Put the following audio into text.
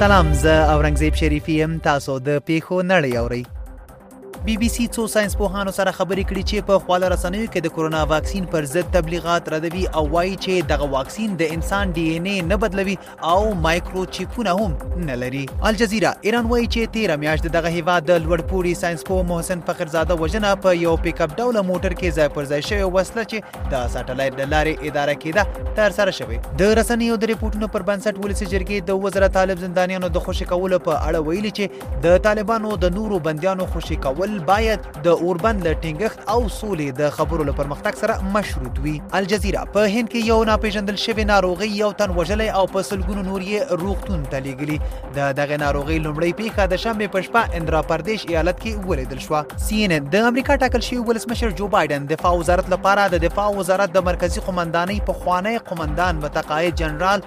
سلام زه اورنګزیب شریفی يم تاسو د پیښو نړۍ اورئ بي بي سي څو ساينس پوهانو سره خبرې کړې چې په خواله رسنیو کې د کورونا واکسین پر ضد تبلیغات ردوي او وایي چې دغه واکسین د انسان ډي ان اي نه بدلوي او مایکرو چیپونه هم نه لري الجزیره ایران وایي چې تیر میاشت دغه هیواد د لوړپوړي ساينس پوه محسن فخرزاده وژنه په یو پیک اپ ډول موټر کې ځای پر ځای شوی وسله چې د ساتلایت د لارې اداره کېده تر سره شوی د رسنیو د رپورټونو پر بنسټ ولسی جرګې د وزرا طالب زندانیانو د خوشی کولو په اړه ویلي چې د طالبانو د نورو بندیانو خوشي کول باید د اوربند له ټینګښت او سولې د خبرو له پرمختګ سره مشروط وي الجزیره په هند کې یو ناپیژندل شوی ناروغي یو تن وژلی او په سلګونو نور یې روغتون ته لیږلي د دغه ناروغي لومړی پیښه د شنبې په شپه اندرا پردیش ایالت کې ولیدل شو سی ان ان د امریکا ټاکل شوی ولسمشر جو بایډن دفاع وزارت لپاره د دفاع وزارت د مرکزی قومندانۍ پخوانی قومندان متقاعد جنرال